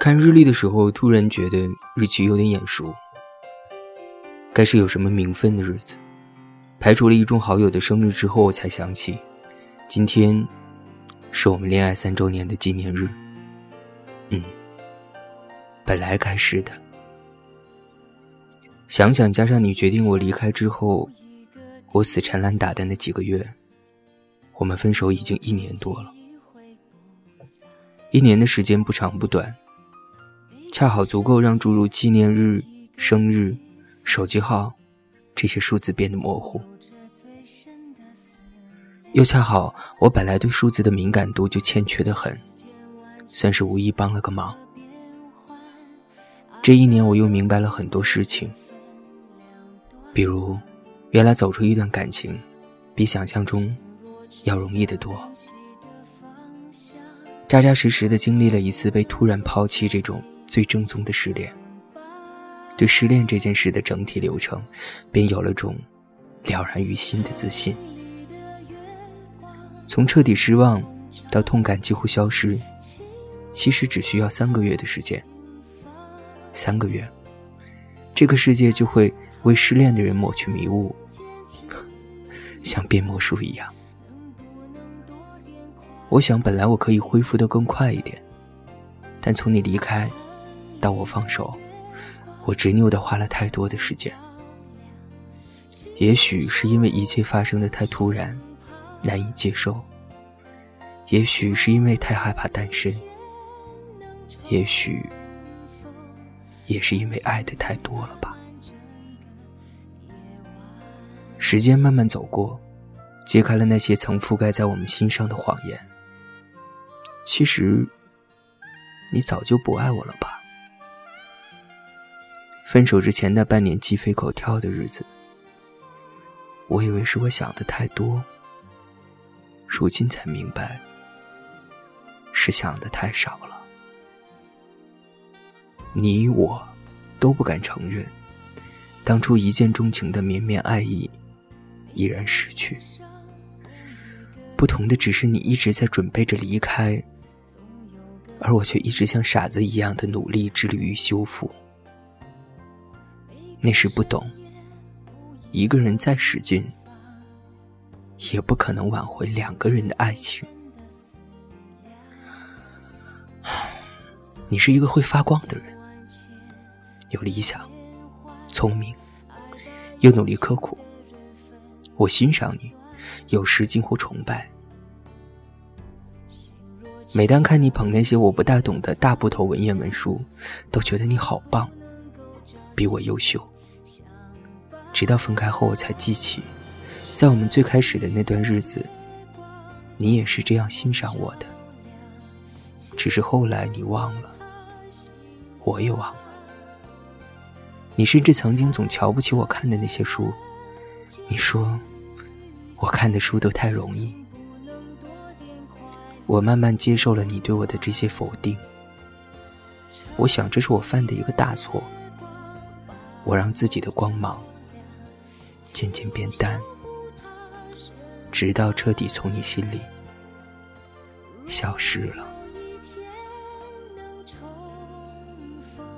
看日历的时候，突然觉得日期有点眼熟。该是有什么名分的日子？排除了一众好友的生日之后，我才想起，今天是我们恋爱三周年的纪念日。嗯，本来该是的。想想加上你决定我离开之后，我死缠烂打的那几个月，我们分手已经一年多了。一年的时间不长不短。恰好足够让诸如纪念日、生日、手机号这些数字变得模糊，又恰好我本来对数字的敏感度就欠缺的很，算是无意帮了个忙。这一年我又明白了很多事情，比如，原来走出一段感情，比想象中要容易得多。扎扎实实的经历了一次被突然抛弃这种。最正宗的失恋，对失恋这件事的整体流程，便有了种了然于心的自信。从彻底失望到痛感几乎消失，其实只需要三个月的时间。三个月，这个世界就会为失恋的人抹去迷雾，像变魔术一样。我想，本来我可以恢复的更快一点，但从你离开。到我放手，我执拗的花了太多的时间。也许是因为一切发生的太突然，难以接受；也许是因为太害怕单身；也许也是因为爱的太多了吧。时间慢慢走过，揭开了那些曾覆盖在我们心上的谎言。其实，你早就不爱我了吧？分手之前那半年鸡飞狗跳的日子，我以为是我想的太多，如今才明白，是想的太少了。你我都不敢承认，当初一见钟情的绵绵爱意，已然失去。不同的只是你一直在准备着离开，而我却一直像傻子一样的努力致力于修复。那时不懂，一个人再使劲，也不可能挽回两个人的爱情。你是一个会发光的人，有理想，聪明，又努力刻苦。我欣赏你，有时近乎崇拜。每当看你捧那些我不大懂的大部头文言文书，都觉得你好棒，比我优秀。直到分开后，我才记起，在我们最开始的那段日子，你也是这样欣赏我的。只是后来你忘了，我也忘了。你甚至曾经总瞧不起我看的那些书，你说我看的书都太容易。我慢慢接受了你对我的这些否定。我想这是我犯的一个大错。我让自己的光芒。渐渐变淡，直到彻底从你心里消失了。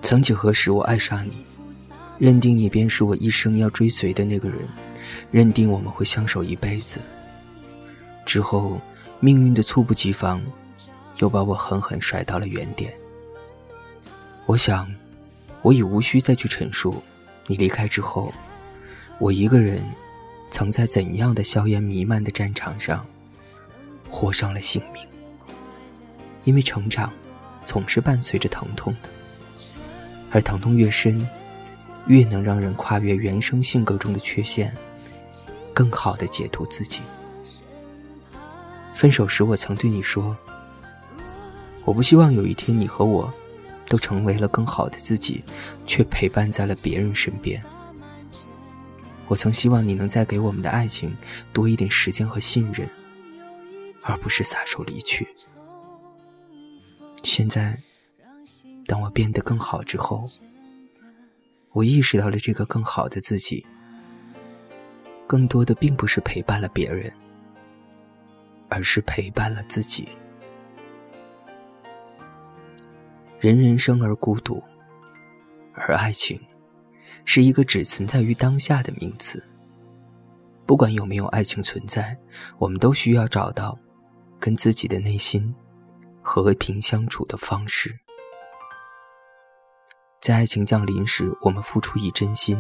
曾几何时，我爱上你，认定你便是我一生要追随的那个人，认定我们会相守一辈子。之后，命运的猝不及防，又把我狠狠甩到了原点。我想，我已无需再去陈述，你离开之后。我一个人，曾在怎样的硝烟弥漫的战场上，活上了性命。因为成长，总是伴随着疼痛的，而疼痛越深，越能让人跨越原生性格中的缺陷，更好的解脱自己。分手时，我曾对你说：“我不希望有一天你和我，都成为了更好的自己，却陪伴在了别人身边。”我曾希望你能再给我们的爱情多一点时间和信任，而不是撒手离去。现在，当我变得更好之后，我意识到了这个更好的自己，更多的并不是陪伴了别人，而是陪伴了自己。人人生而孤独，而爱情是一个只存在于当下的名词。不管有没有爱情存在，我们都需要找到跟自己的内心和平相处的方式。在爱情降临时，我们付出以真心，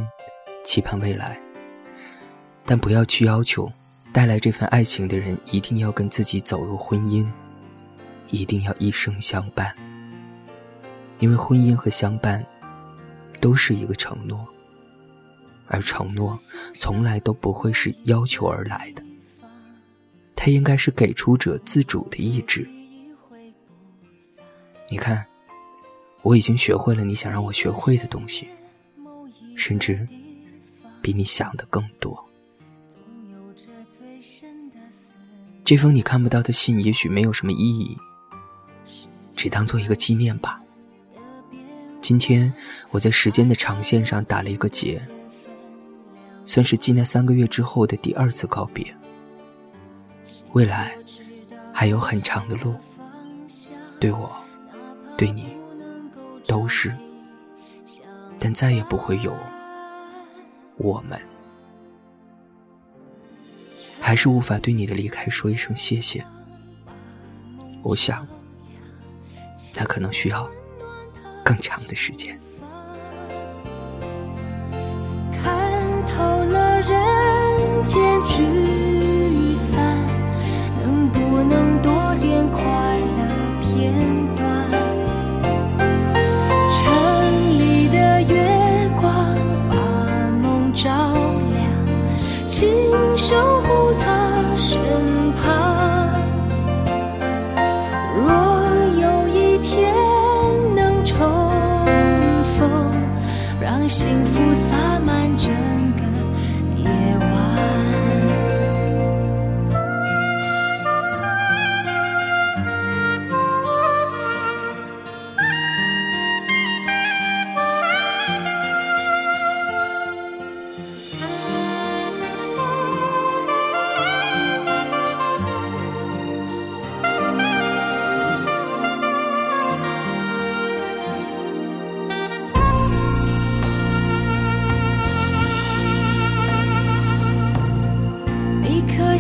期盼未来，但不要去要求带来这份爱情的人一定要跟自己走入婚姻，一定要一生相伴。因为婚姻和相伴都是一个承诺。而承诺从来都不会是要求而来的，它应该是给出者自主的意志。你看，我已经学会了你想让我学会的东西，甚至比你想的更多。这封你看不到的信也许没有什么意义，只当做一个纪念吧。今天我在时间的长线上打了一个结。算是继那三个月之后的第二次告别。未来还有很长的路，对我，对你，都是。但再也不会有我们。还是无法对你的离开说一声谢谢。我想，那可能需要更长的时间。看透了人间聚让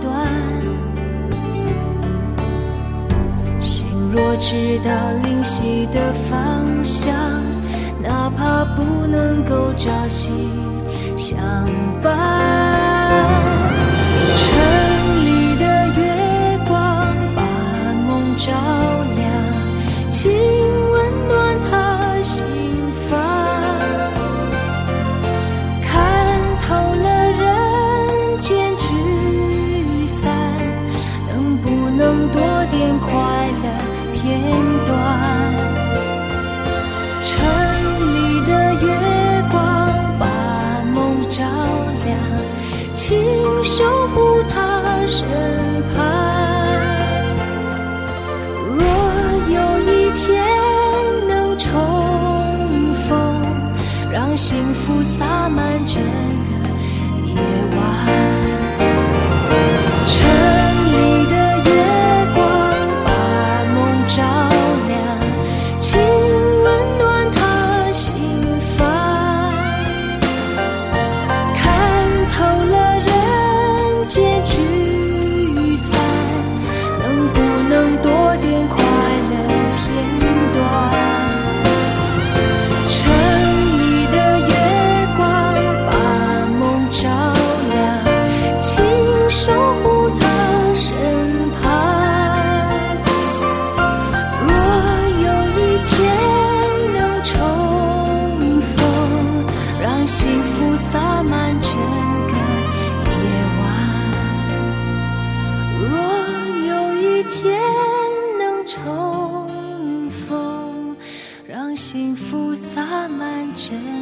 断心若知道灵犀的方向，哪怕不能够朝夕相伴。谁。